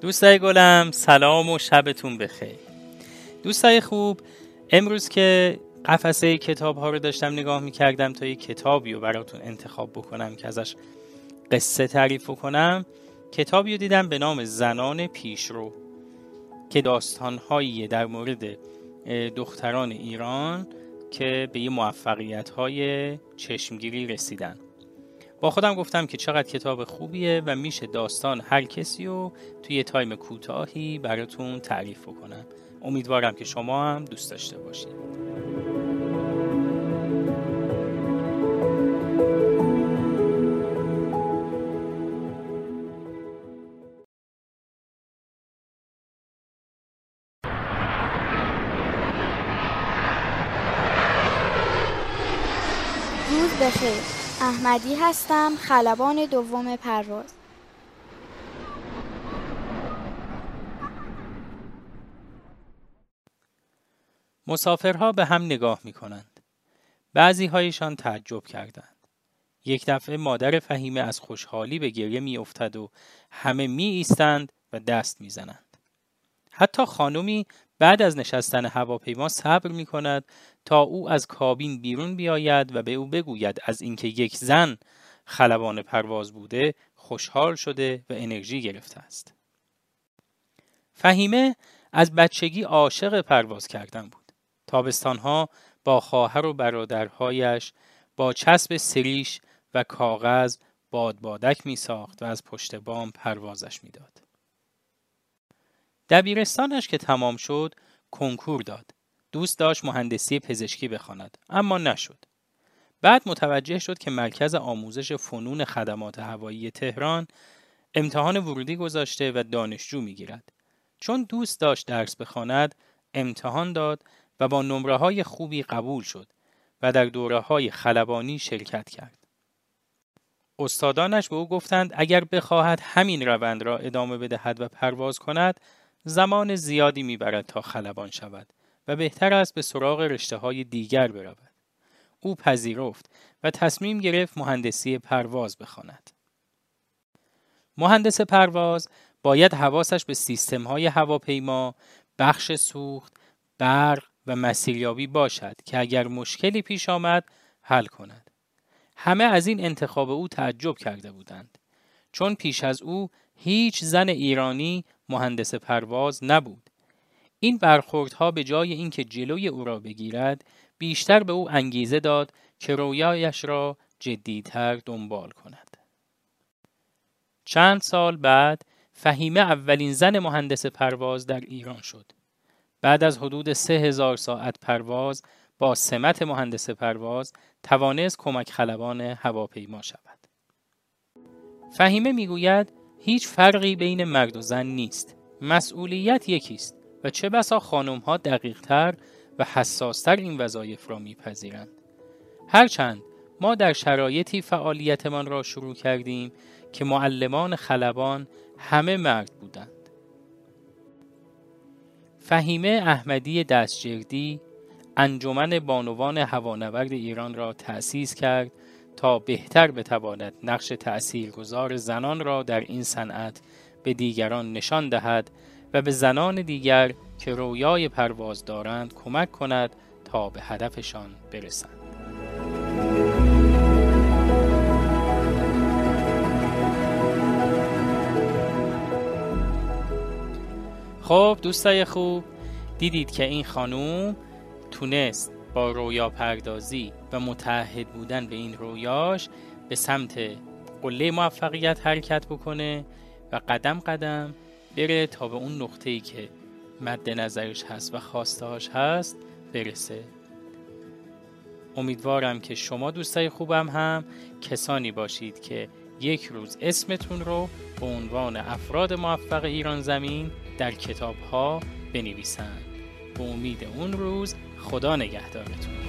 دوستای گلم سلام و شبتون بخیر. دوستای خوب امروز که قفسه کتاب ها رو داشتم نگاه می‌کردم تا یک کتابی رو براتون انتخاب بکنم که ازش قصه تعریف کنم کتابی رو دیدم به نام زنان پیشرو که داستانهایی در مورد دختران ایران که به یه موفقیت های چشمگیری رسیدن. با خودم گفتم که چقدر کتاب خوبیه و میشه داستان هر کسی رو توی تایم کوتاهی براتون تعریف کنم امیدوارم که شما هم دوست داشته باشید. روز بخیر. احمدی هستم خلبان دوم پرواز مسافرها به هم نگاه می کنند. بعضی هایشان تعجب کردند. یک دفعه مادر فهیمه از خوشحالی به گریه می افتد و همه می ایستند و دست می زنند. حتی خانمی بعد از نشستن هواپیما صبر می کند تا او از کابین بیرون بیاید و به او بگوید از اینکه یک زن خلبان پرواز بوده خوشحال شده و انرژی گرفته است. فهیمه از بچگی عاشق پرواز کردن بود. تابستانها با خواهر و برادرهایش با چسب سریش و کاغذ بادبادک می ساخت و از پشت بام پروازش می‌داد. دبیرستانش که تمام شد کنکور داد. دوست داشت مهندسی پزشکی بخواند اما نشد. بعد متوجه شد که مرکز آموزش فنون خدمات هوایی تهران امتحان ورودی گذاشته و دانشجو می‌گیرد. چون دوست داشت درس بخواند امتحان داد و با نمره های خوبی قبول شد و در دوره های خلبانی شرکت کرد. استادانش به او گفتند اگر بخواهد همین روند را ادامه بدهد و پرواز کند زمان زیادی می‌برد تا خلبان شود و بهتر است به سراغ رشته های دیگر برود. او پذیرفت و تصمیم گرفت مهندسی پرواز بخواند. مهندس پرواز باید حواسش به سیستم های هواپیما، بخش سوخت، برق و مسیریابی باشد که اگر مشکلی پیش آمد حل کند. همه از این انتخاب او تعجب کرده بودند چون پیش از او هیچ زن ایرانی مهندس پرواز نبود. این برخوردها به جای اینکه جلوی او را بگیرد بیشتر به او انگیزه داد که رویایش را جدیتر دنبال کند. چند سال بعد فهیمه اولین زن مهندس پرواز در ایران شد. بعد از حدود سه هزار ساعت پرواز با سمت مهندس پرواز توانست کمک خلبان هواپیما شود. فهیمه می‌گوید هیچ فرقی بین مرد و زن نیست. مسئولیت یکیست و چه بسا خانم ها دقیق تر و حساستر این وظایف را میپذیرند. هرچند ما در شرایطی فعالیتمان را شروع کردیم که معلمان خلبان همه مرد بودند. فهیمه احمدی دستجردی انجمن بانوان هوانورد ایران را تأسیس کرد تا بهتر بتواند نقش تأثیرگذار زنان را در این صنعت به دیگران نشان دهد و به زنان دیگر که رویای پرواز دارند کمک کند تا به هدفشان برسند. خب دوستای خوب دیدید که این خانوم تونست با رویا پردازی و متحد بودن به این رویاش به سمت قله موفقیت حرکت بکنه و قدم قدم بره تا به اون نقطه ای که مد نظرش هست و خواستهاش هست برسه. امیدوارم که شما دوستای خوبم هم کسانی باشید که یک روز اسمتون رو به عنوان افراد موفق ایران زمین در کتاب ها بنویسند. به امید اون روز خدا نگهدارتون.